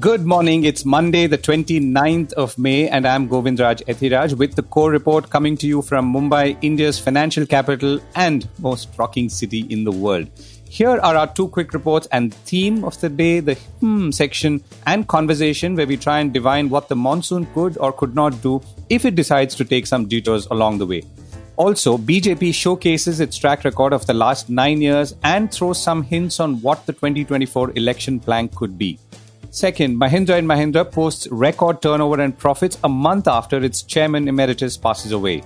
Good morning. It's Monday, the 29th of May, and I'm Govindraj Ethiraj with the core report coming to you from Mumbai, India's financial capital and most rocking city in the world. Here are our two quick reports and theme of the day, the hmm section and conversation where we try and divine what the monsoon could or could not do if it decides to take some detours along the way. Also, BJP showcases its track record of the last nine years and throws some hints on what the 2024 election plan could be. Second, Mahindra and Mahindra posts record turnover and profits a month after its chairman emeritus passes away.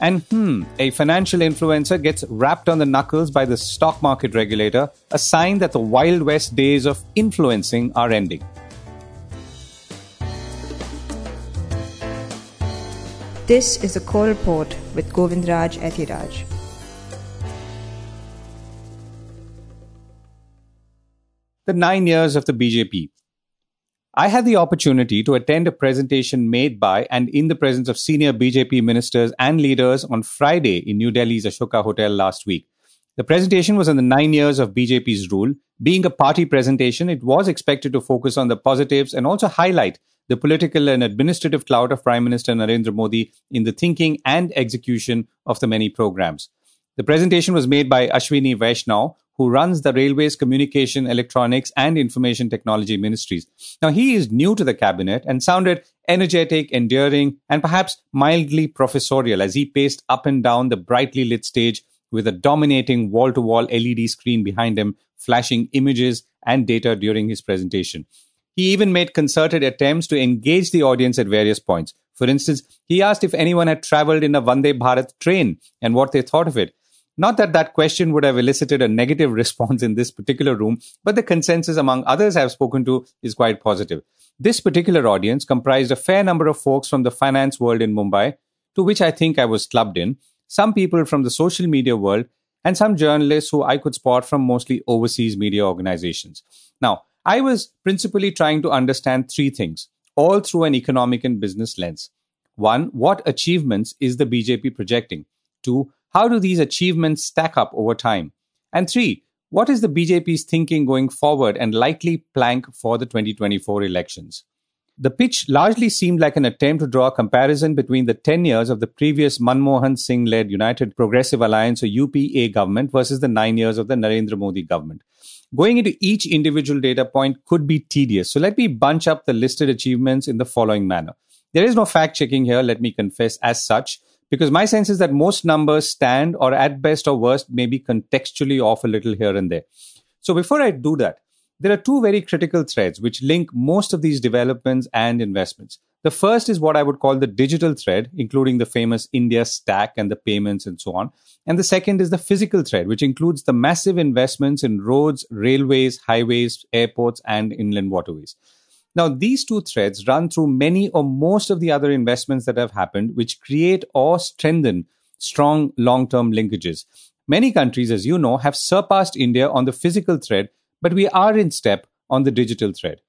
And hmm, a financial influencer gets rapped on the knuckles by the stock market regulator, a sign that the Wild West days of influencing are ending. This is a core report with Govindraj Ethiraj. The nine years of the BJP. I had the opportunity to attend a presentation made by and in the presence of senior BJP ministers and leaders on Friday in New Delhi's Ashoka Hotel last week. The presentation was on the nine years of BJP's rule. Being a party presentation, it was expected to focus on the positives and also highlight the political and administrative clout of Prime Minister Narendra Modi in the thinking and execution of the many programs. The presentation was made by Ashwini Vaishnaw, who runs the Railways Communication, Electronics and Information Technology Ministries. Now, he is new to the cabinet and sounded energetic, endearing, and perhaps mildly professorial as he paced up and down the brightly lit stage with a dominating wall to wall LED screen behind him, flashing images and data during his presentation. He even made concerted attempts to engage the audience at various points. For instance, he asked if anyone had traveled in a Vande Bharat train and what they thought of it. Not that that question would have elicited a negative response in this particular room, but the consensus among others I've spoken to is quite positive. This particular audience comprised a fair number of folks from the finance world in Mumbai, to which I think I was clubbed in, some people from the social media world, and some journalists who I could spot from mostly overseas media organizations. Now, I was principally trying to understand three things, all through an economic and business lens. One, what achievements is the BJP projecting? Two, how do these achievements stack up over time? And three, what is the BJP's thinking going forward and likely plank for the 2024 elections? The pitch largely seemed like an attempt to draw a comparison between the 10 years of the previous Manmohan Singh led United Progressive Alliance or UPA government versus the nine years of the Narendra Modi government. Going into each individual data point could be tedious. So let me bunch up the listed achievements in the following manner. There is no fact checking here, let me confess, as such, because my sense is that most numbers stand or at best or worst maybe contextually off a little here and there. So before I do that, there are two very critical threads which link most of these developments and investments. The first is what I would call the digital thread, including the famous India stack and the payments and so on. And the second is the physical thread, which includes the massive investments in roads, railways, highways, airports, and inland waterways. Now, these two threads run through many or most of the other investments that have happened, which create or strengthen strong long term linkages. Many countries, as you know, have surpassed India on the physical thread, but we are in step on the digital thread.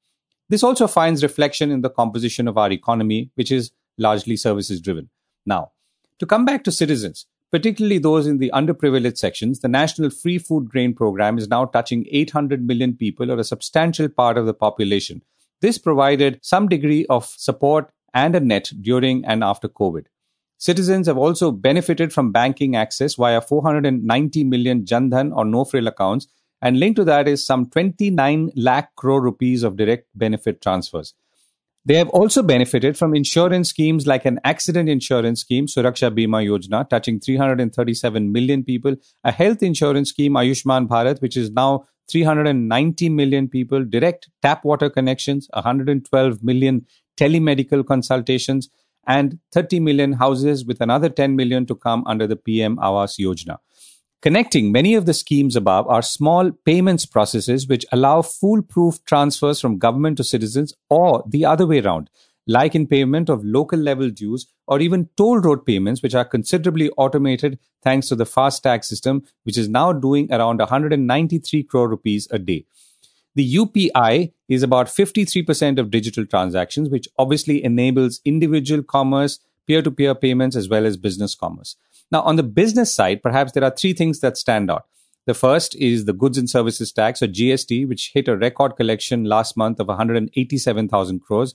This also finds reflection in the composition of our economy, which is largely services driven. Now, to come back to citizens, particularly those in the underprivileged sections, the National Free Food Grain Program is now touching 800 million people or a substantial part of the population. This provided some degree of support and a net during and after COVID. Citizens have also benefited from banking access via 490 million Jandhan or no frill accounts and linked to that is some 29 lakh crore rupees of direct benefit transfers. They have also benefited from insurance schemes like an accident insurance scheme, Suraksha Bima Yojana, touching 337 million people, a health insurance scheme, Ayushman Bharat, which is now 390 million people, direct tap water connections, 112 million telemedical consultations, and 30 million houses with another 10 million to come under the PM Awas Yojana. Connecting many of the schemes above are small payments processes which allow foolproof transfers from government to citizens or the other way around, like in payment of local level dues or even toll road payments, which are considerably automated thanks to the FASTag system, which is now doing around 193 crore rupees a day. The UPI is about 53% of digital transactions, which obviously enables individual commerce, peer to peer payments, as well as business commerce. Now, on the business side, perhaps there are three things that stand out. The first is the Goods and Services Tax, or GST, which hit a record collection last month of 187,000 crores.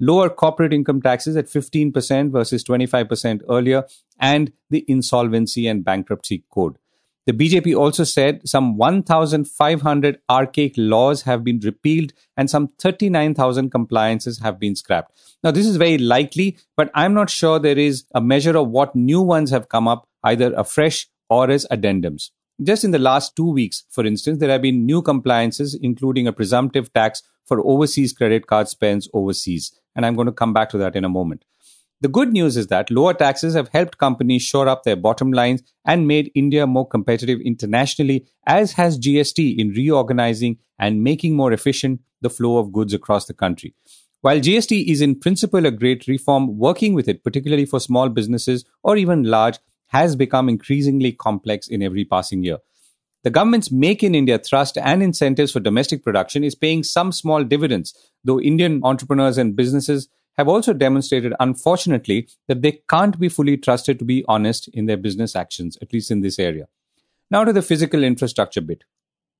Lower corporate income taxes at 15% versus 25% earlier, and the Insolvency and Bankruptcy Code. The BJP also said some 1,500 archaic laws have been repealed and some 39,000 compliances have been scrapped. Now, this is very likely, but I'm not sure there is a measure of what new ones have come up, either afresh or as addendums. Just in the last two weeks, for instance, there have been new compliances, including a presumptive tax for overseas credit card spends overseas. And I'm going to come back to that in a moment. The good news is that lower taxes have helped companies shore up their bottom lines and made India more competitive internationally, as has GST in reorganizing and making more efficient the flow of goods across the country. While GST is in principle a great reform, working with it, particularly for small businesses or even large, has become increasingly complex in every passing year. The government's Make in India thrust and incentives for domestic production is paying some small dividends, though Indian entrepreneurs and businesses have also demonstrated, unfortunately, that they can't be fully trusted to be honest in their business actions, at least in this area. Now to the physical infrastructure bit.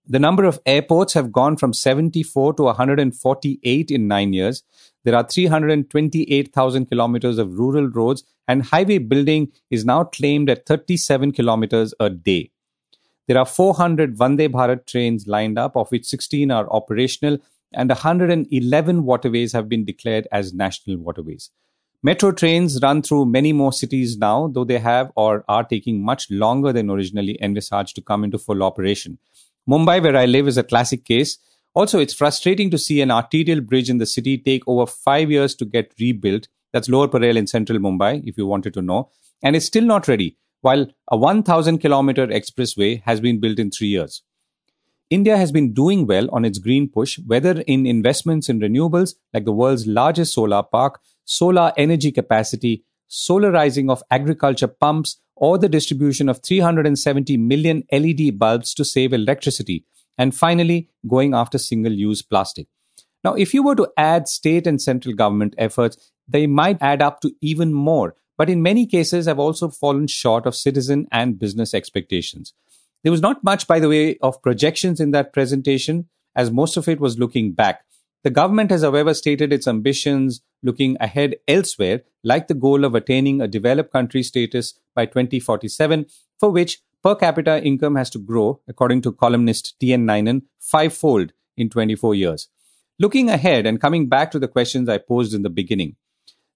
The number of airports have gone from 74 to 148 in nine years. There are 328,000 kilometers of rural roads, and highway building is now claimed at 37 kilometers a day. There are 400 Vande Bharat trains lined up, of which 16 are operational, and 111 waterways have been declared as national waterways. Metro trains run through many more cities now, though they have or are taking much longer than originally envisaged to come into full operation. Mumbai, where I live, is a classic case. Also, it's frustrating to see an arterial bridge in the city take over five years to get rebuilt. That's Lower Parel in central Mumbai, if you wanted to know. And it's still not ready, while a 1,000 kilometer expressway has been built in three years. India has been doing well on its green push, whether in investments in renewables like the world's largest solar park, solar energy capacity, solarizing of agriculture pumps, or the distribution of 370 million LED bulbs to save electricity, and finally, going after single use plastic. Now, if you were to add state and central government efforts, they might add up to even more, but in many cases have also fallen short of citizen and business expectations. There was not much, by the way, of projections in that presentation, as most of it was looking back. The government has, however, stated its ambitions looking ahead elsewhere, like the goal of attaining a developed country status by 2047, for which per capita income has to grow, according to columnist T.N. Ninan, fivefold in 24 years. Looking ahead and coming back to the questions I posed in the beginning,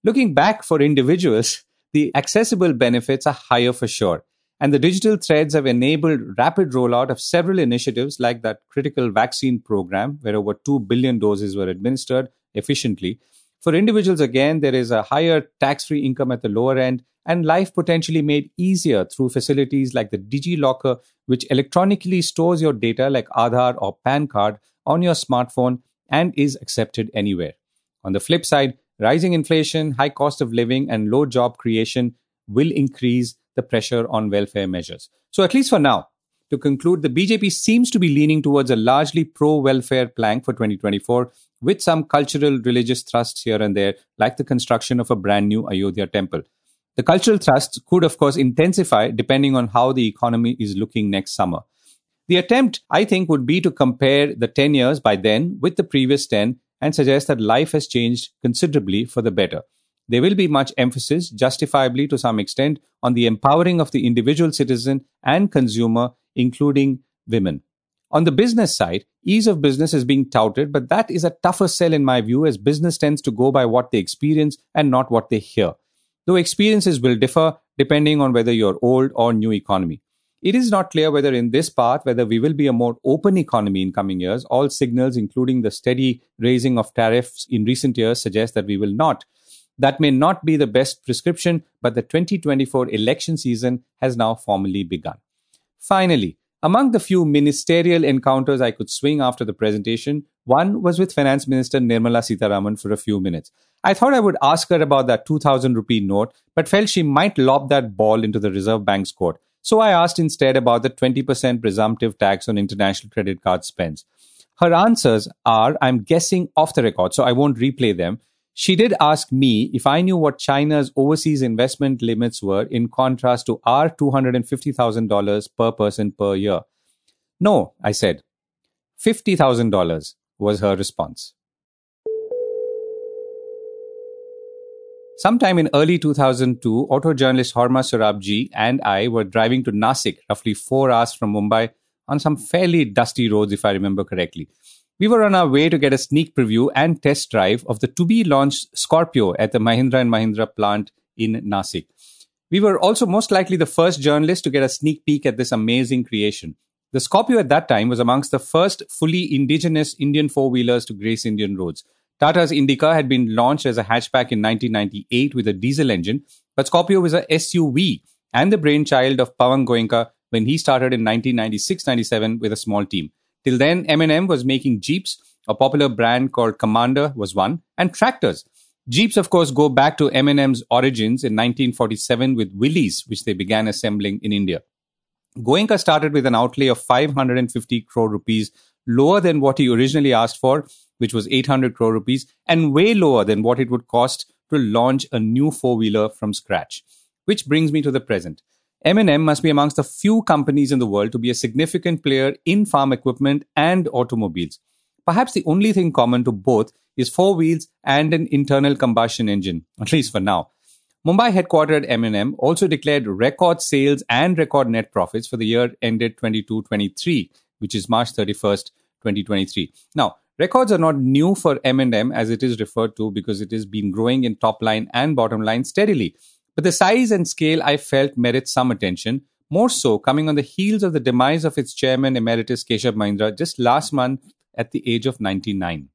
looking back for individuals, the accessible benefits are higher for sure. And the digital threads have enabled rapid rollout of several initiatives like that critical vaccine program, where over 2 billion doses were administered efficiently. For individuals, again, there is a higher tax free income at the lower end and life potentially made easier through facilities like the DigiLocker, which electronically stores your data like Aadhaar or PAN card on your smartphone and is accepted anywhere. On the flip side, rising inflation, high cost of living, and low job creation will increase the pressure on welfare measures. So, at least for now, to conclude, the BJP seems to be leaning towards a largely pro welfare plank for 2024, with some cultural religious thrusts here and there, like the construction of a brand new Ayodhya temple. The cultural thrusts could, of course, intensify depending on how the economy is looking next summer. The attempt, I think, would be to compare the 10 years by then with the previous 10 and suggest that life has changed considerably for the better there will be much emphasis, justifiably to some extent, on the empowering of the individual citizen and consumer, including women. On the business side, ease of business is being touted, but that is a tougher sell in my view as business tends to go by what they experience and not what they hear. Though experiences will differ depending on whether you're old or new economy. It is not clear whether in this path whether we will be a more open economy in coming years. All signals, including the steady raising of tariffs in recent years, suggest that we will not. That may not be the best prescription, but the 2024 election season has now formally begun. Finally, among the few ministerial encounters I could swing after the presentation, one was with Finance Minister Nirmala Sitharaman for a few minutes. I thought I would ask her about that 2000 rupee note, but felt she might lob that ball into the Reserve Bank's court. So I asked instead about the 20% presumptive tax on international credit card spends. Her answers are, I'm guessing off the record, so I won't replay them, she did ask me if I knew what China's overseas investment limits were in contrast to our $250,000 per person per year. No, I said. $50,000 was her response. Sometime in early 2002, auto journalist Hormazd Sorabjee and I were driving to Nasik, roughly four hours from Mumbai, on some fairly dusty roads, if I remember correctly. We were on our way to get a sneak preview and test drive of the to be launched Scorpio at the Mahindra and Mahindra plant in Nasik. We were also most likely the first journalists to get a sneak peek at this amazing creation. The Scorpio at that time was amongst the first fully indigenous Indian four wheelers to grace Indian roads. Tata's Indica had been launched as a hatchback in 1998 with a diesel engine, but Scorpio was a SUV and the brainchild of Pawan Goenka when he started in 1996-97 with a small team. Till then, M&M was making Jeeps, a popular brand called Commander was one, and tractors. Jeeps, of course, go back to M&M's origins in 1947 with Willys, which they began assembling in India. Goenka started with an outlay of 550 crore rupees, lower than what he originally asked for, which was 800 crore rupees, and way lower than what it would cost to launch a new four wheeler from scratch. Which brings me to the present. M&M must be amongst the few companies in the world to be a significant player in farm equipment and automobiles. Perhaps the only thing common to both is four wheels and an internal combustion engine, at least for now. Mumbai headquartered M&M also declared record sales and record net profits for the year ended 22-23, which is March 31st, 2023. Now, Records are not new for M&M as it is referred to because it has been growing in top line and bottom line steadily. But the size and scale I felt merits some attention, more so coming on the heels of the demise of its chairman emeritus Keshav Mahindra just last month at the age of 99.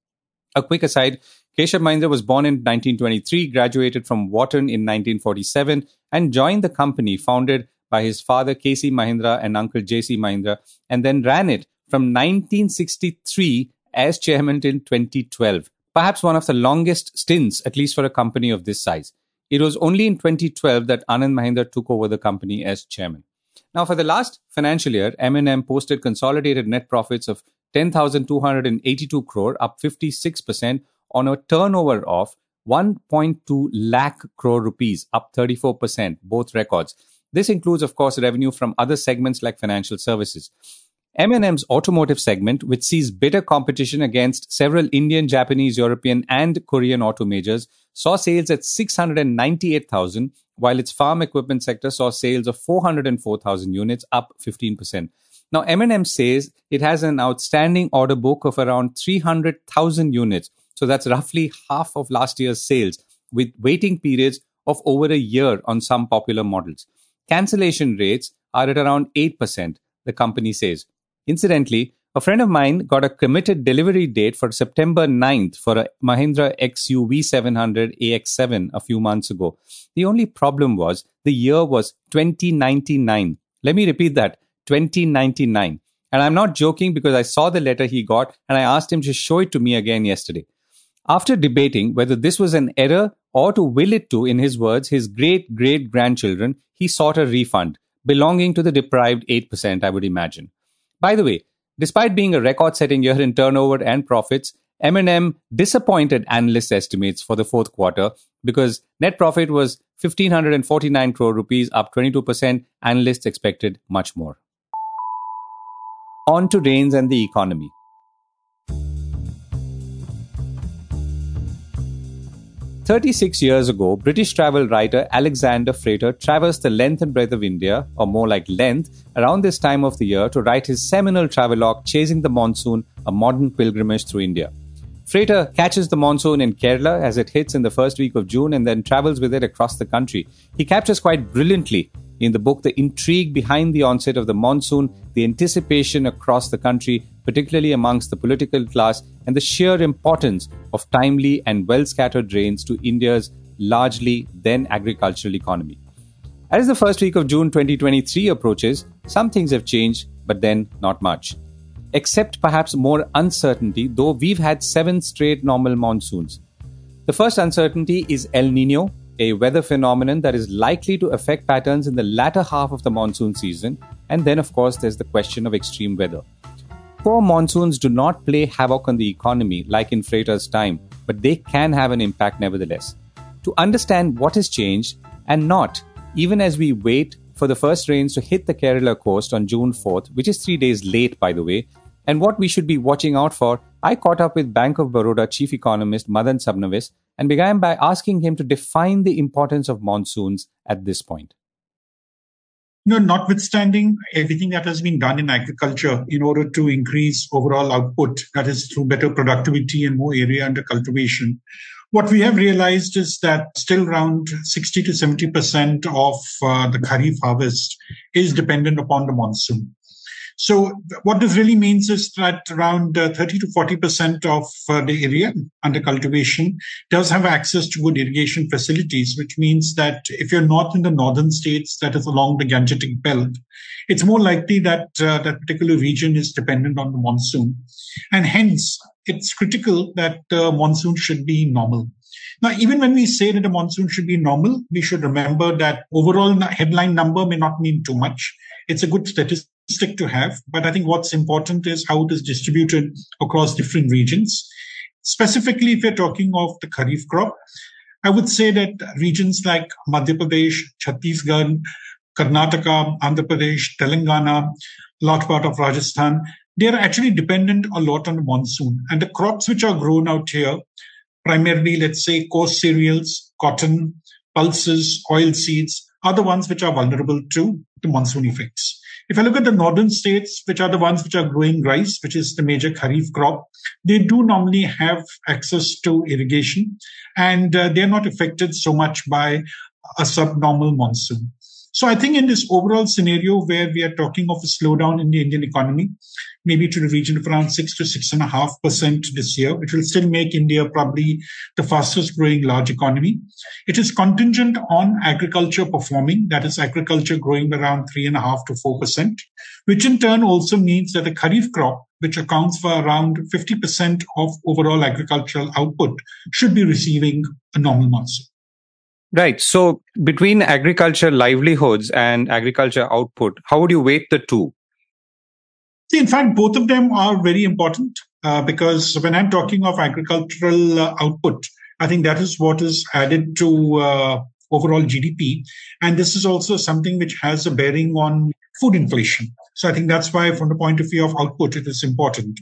A quick aside, Keshav Mahindra was born in 1923, graduated from Wharton in 1947, and joined the company founded by his father KC Mahindra and uncle JC Mahindra, and then ran it from 1963 as chairman till 2012, perhaps one of the longest stints, at least for a company of this size. It was only in 2012 that Anand Mahindra took over the company as chairman. Now, for the last financial year, M&M posted consolidated net profits of 10,282 crore, up 56% on a turnover of 1.2 lakh crore rupees, up 34%, both records. This includes, of course, revenue from other segments like financial services. M&M's automotive segment, which sees bitter competition against several Indian, Japanese, European, and Korean auto majors, saw sales at 698,000, while its farm equipment sector saw sales of 404,000 units, up 15%. Now, M&M says it has an outstanding order book of around 300,000 units. So that's roughly half of last year's sales, with waiting periods of over a year on some popular models. Cancellation rates are at around 8%, the company says. Incidentally, a friend of mine got a committed delivery date for September 9th for a Mahindra XUV 700 AX7 a few months ago. The only problem was the year was 2099. Let me repeat that 2099. And I'm not joking because I saw the letter he got and I asked him to show it to me again yesterday. After debating whether this was an error or to will it to, in his words, his great great grandchildren, he sought a refund belonging to the deprived 8%, I would imagine. By the way, despite being a record-setting year in turnover and profits, M&M disappointed analyst estimates for the fourth quarter because net profit was 1549 crore rupees up 22% analysts expected much more. On to rains and the economy 36 years ago, British travel writer Alexander Frater traversed the length and breadth of India, or more like length, around this time of the year to write his seminal travelogue Chasing the Monsoon, a modern pilgrimage through India. Frater catches the monsoon in Kerala as it hits in the first week of June and then travels with it across the country. He captures quite brilliantly in the book the intrigue behind the onset of the monsoon, the anticipation across the country, particularly amongst the political class, and the sheer importance of timely and well scattered rains to India's largely then agricultural economy. As the first week of June 2023 approaches, some things have changed, but then not much. Except perhaps more uncertainty, though we've had seven straight normal monsoons. The first uncertainty is El Nino, a weather phenomenon that is likely to affect patterns in the latter half of the monsoon season. And then, of course, there's the question of extreme weather. Poor monsoons do not play havoc on the economy like in Frater's time, but they can have an impact nevertheless. To understand what has changed and not, even as we wait for the first rains to hit the Kerala coast on June 4th, which is three days late, by the way, and what we should be watching out for, I caught up with Bank of Baroda chief economist Madan Sabnavis and began by asking him to define the importance of monsoons at this point. You know, notwithstanding everything that has been done in agriculture in order to increase overall output, that is through better productivity and more area under cultivation, what we have realized is that still around 60 to 70% of uh, the Kharif harvest is dependent upon the monsoon. So what this really means is that around uh, 30 to 40% of uh, the area under cultivation does have access to good irrigation facilities, which means that if you're not in the northern states, that is along the Gangetic belt, it's more likely that uh, that particular region is dependent on the monsoon. And hence, it's critical that the monsoon should be normal. Now, even when we say that the monsoon should be normal, we should remember that overall headline number may not mean too much. It's a good statistic stick to have. But I think what's important is how it is distributed across different regions. Specifically, if you're talking of the Kharif crop, I would say that regions like Madhya Pradesh, Chhattisgarh, Karnataka, Andhra Pradesh, Telangana, a lot part of Rajasthan, they are actually dependent a lot on monsoon. And the crops which are grown out here, primarily, let's say, coarse cereals, cotton, pulses, oil seeds, are the ones which are vulnerable to the monsoon effects. If I look at the northern states, which are the ones which are growing rice, which is the major kharif crop, they do normally have access to irrigation and uh, they're not affected so much by a subnormal monsoon. So I think in this overall scenario where we are talking of a slowdown in the Indian economy, maybe to the region of around six to six and a half percent this year, which will still make India probably the fastest growing large economy. It is contingent on agriculture performing, that is agriculture growing around three and a half to four percent, which in turn also means that the Kharif crop, which accounts for around 50% of overall agricultural output, should be receiving a normal monsoon. Right. So between agriculture livelihoods and agriculture output, how would you weight the two? See, in fact, both of them are very important uh, because when I'm talking of agricultural uh, output, I think that is what is added to uh, overall GDP. And this is also something which has a bearing on food inflation. So I think that's why, from the point of view of output, it is important.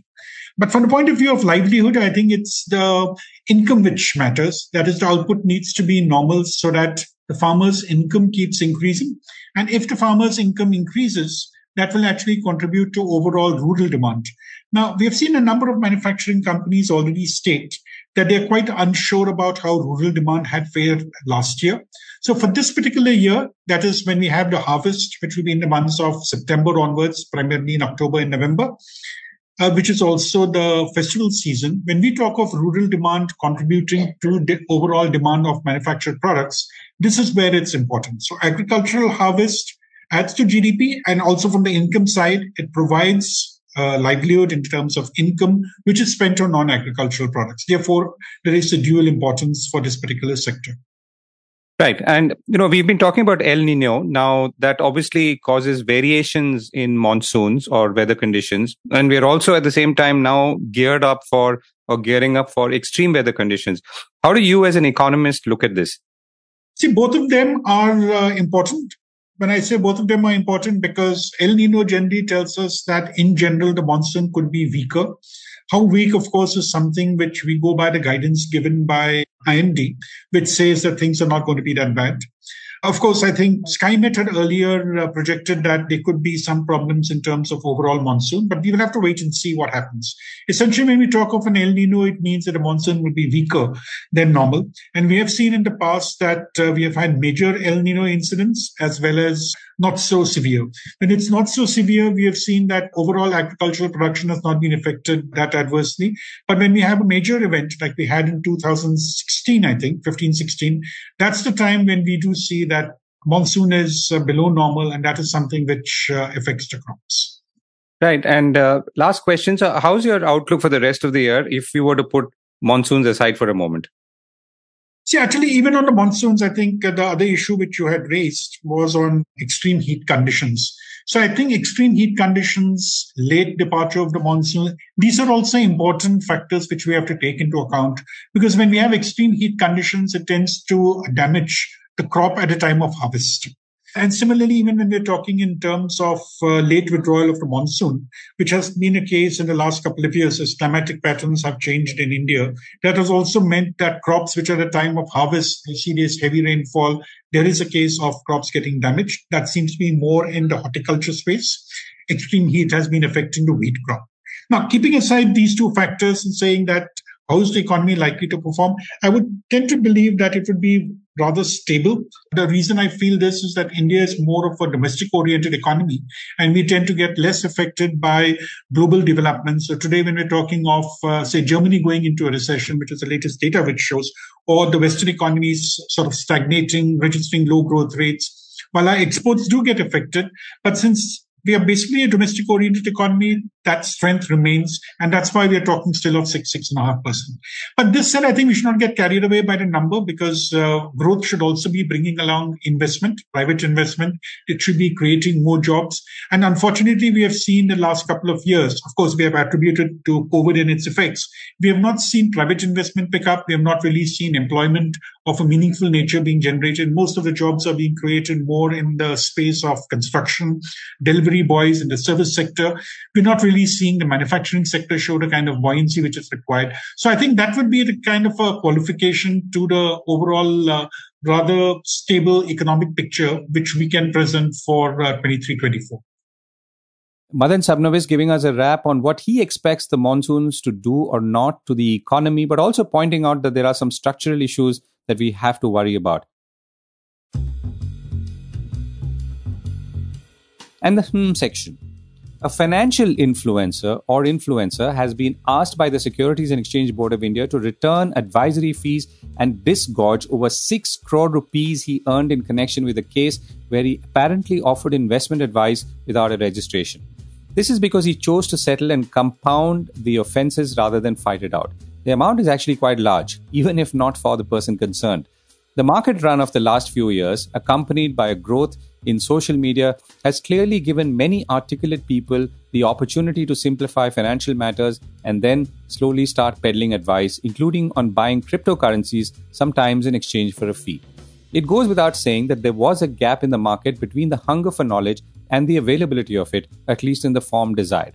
But from the point of view of livelihood, I think it's the income which matters. That is, the output needs to be normal so that the farmer's income keeps increasing. And if the farmer's income increases, that will actually contribute to overall rural demand. Now, we have seen a number of manufacturing companies already state that they're quite unsure about how rural demand had fared last year. So for this particular year, that is when we have the harvest, which will be in the months of September onwards, primarily in October and November, uh, which is also the festival season. When we talk of rural demand contributing to the overall demand of manufactured products, this is where it's important. So agricultural harvest adds to GDP and also from the income side, it provides uh, livelihood in terms of income, which is spent on non-agricultural products. Therefore, there is a dual importance for this particular sector. Right. And, you know, we've been talking about El Nino. Now, that obviously causes variations in monsoons or weather conditions. And we're also at the same time now geared up for or gearing up for extreme weather conditions. How do you, as an economist, look at this? See, both of them are uh, important. When I say both of them are important, because El Nino generally tells us that in general, the monsoon could be weaker. How weak, of course, is something which we go by the guidance given by IMD, which says that things are not going to be that bad. Of course, I think Skymet had earlier uh, projected that there could be some problems in terms of overall monsoon, but we will have to wait and see what happens. Essentially, when we talk of an El Nino, it means that the monsoon will be weaker than normal. And we have seen in the past that uh, we have had major El Nino incidents as well as not so severe. When it's not so severe, we have seen that overall agricultural production has not been affected that adversely. But when we have a major event like we had in 2016, I think, 15, 16, that's the time when we do see that monsoon is uh, below normal, and that is something which uh, affects the crops. Right. And uh, last question. So, how's your outlook for the rest of the year if you were to put monsoons aside for a moment? See, actually, even on the monsoons, I think uh, the other issue which you had raised was on extreme heat conditions. So I think extreme heat conditions, late departure of the monsoon, these are also important factors which we have to take into account because when we have extreme heat conditions, it tends to damage the crop at a time of harvest. And similarly, even when we're talking in terms of uh, late withdrawal of the monsoon, which has been a case in the last couple of years as climatic patterns have changed in India, that has also meant that crops which are at time of harvest, this heavy rainfall, there is a case of crops getting damaged. That seems to be more in the horticulture space. Extreme heat has been affecting the wheat crop. Now, keeping aside these two factors and saying that how is the economy likely to perform, I would tend to believe that it would be rather stable. The reason I feel this is that India is more of a domestic oriented economy and we tend to get less affected by global developments. So today, when we're talking of, uh, say, Germany going into a recession, which is the latest data which shows, or the Western economies sort of stagnating, registering low growth rates, while our exports do get affected, but since we are basically a domestic oriented economy. That strength remains. And that's why we are talking still of six, six and a half percent. But this said, I think we should not get carried away by the number because uh, growth should also be bringing along investment, private investment. It should be creating more jobs. And unfortunately, we have seen the last couple of years, of course, we have attributed to COVID and its effects. We have not seen private investment pick up. We have not really seen employment of a meaningful nature being generated. Most of the jobs are being created more in the space of construction, delivery boys in the service sector. We're not really seeing the manufacturing sector show the kind of buoyancy which is required. So I think that would be the kind of a qualification to the overall uh, rather stable economic picture which we can present for uh, 23-24. Madan Sabnavis giving us a wrap on what he expects the monsoons to do or not to the economy, but also pointing out that there are some structural issues that we have to worry about. And the hmm section. A financial influencer or influencer has been asked by the Securities and Exchange Board of India to return advisory fees and disgorge over 6 crore rupees he earned in connection with a case where he apparently offered investment advice without a registration. This is because he chose to settle and compound the offenses rather than fight it out. The amount is actually quite large, even if not for the person concerned. The market run of the last few years, accompanied by a growth in social media, has clearly given many articulate people the opportunity to simplify financial matters and then slowly start peddling advice, including on buying cryptocurrencies, sometimes in exchange for a fee. It goes without saying that there was a gap in the market between the hunger for knowledge and the availability of it, at least in the form desired.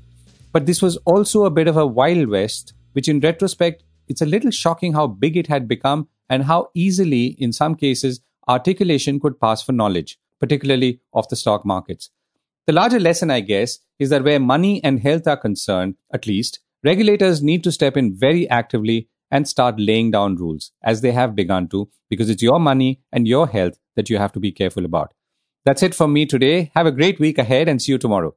But this was also a bit of a Wild West which in retrospect, it's a little shocking how big it had become and how easily, in some cases, articulation could pass for knowledge, particularly of the stock markets. The larger lesson, I guess, is that where money and health are concerned, at least, regulators need to step in very actively and start laying down rules, as they have begun to, because it's your money and your health that you have to be careful about. That's it from me today. Have a great week ahead and see you tomorrow.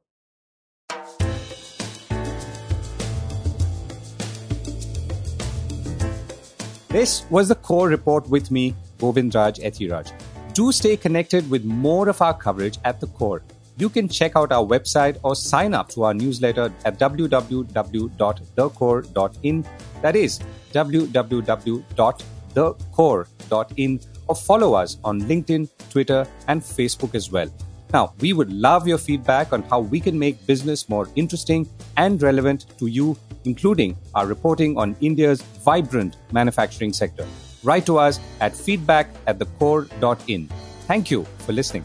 This was the core report with me, Govindraj Ethiraj. Do stay connected with more of our coverage at the core. You can check out our website or sign up to our newsletter at www.thecore.in. That is www.thecore.in or follow us on LinkedIn, Twitter, and Facebook as well. Now, we would love your feedback on how we can make business more interesting and relevant to you including our reporting on India's vibrant manufacturing sector. Write to us at feedback at thecore.in. Thank you for listening.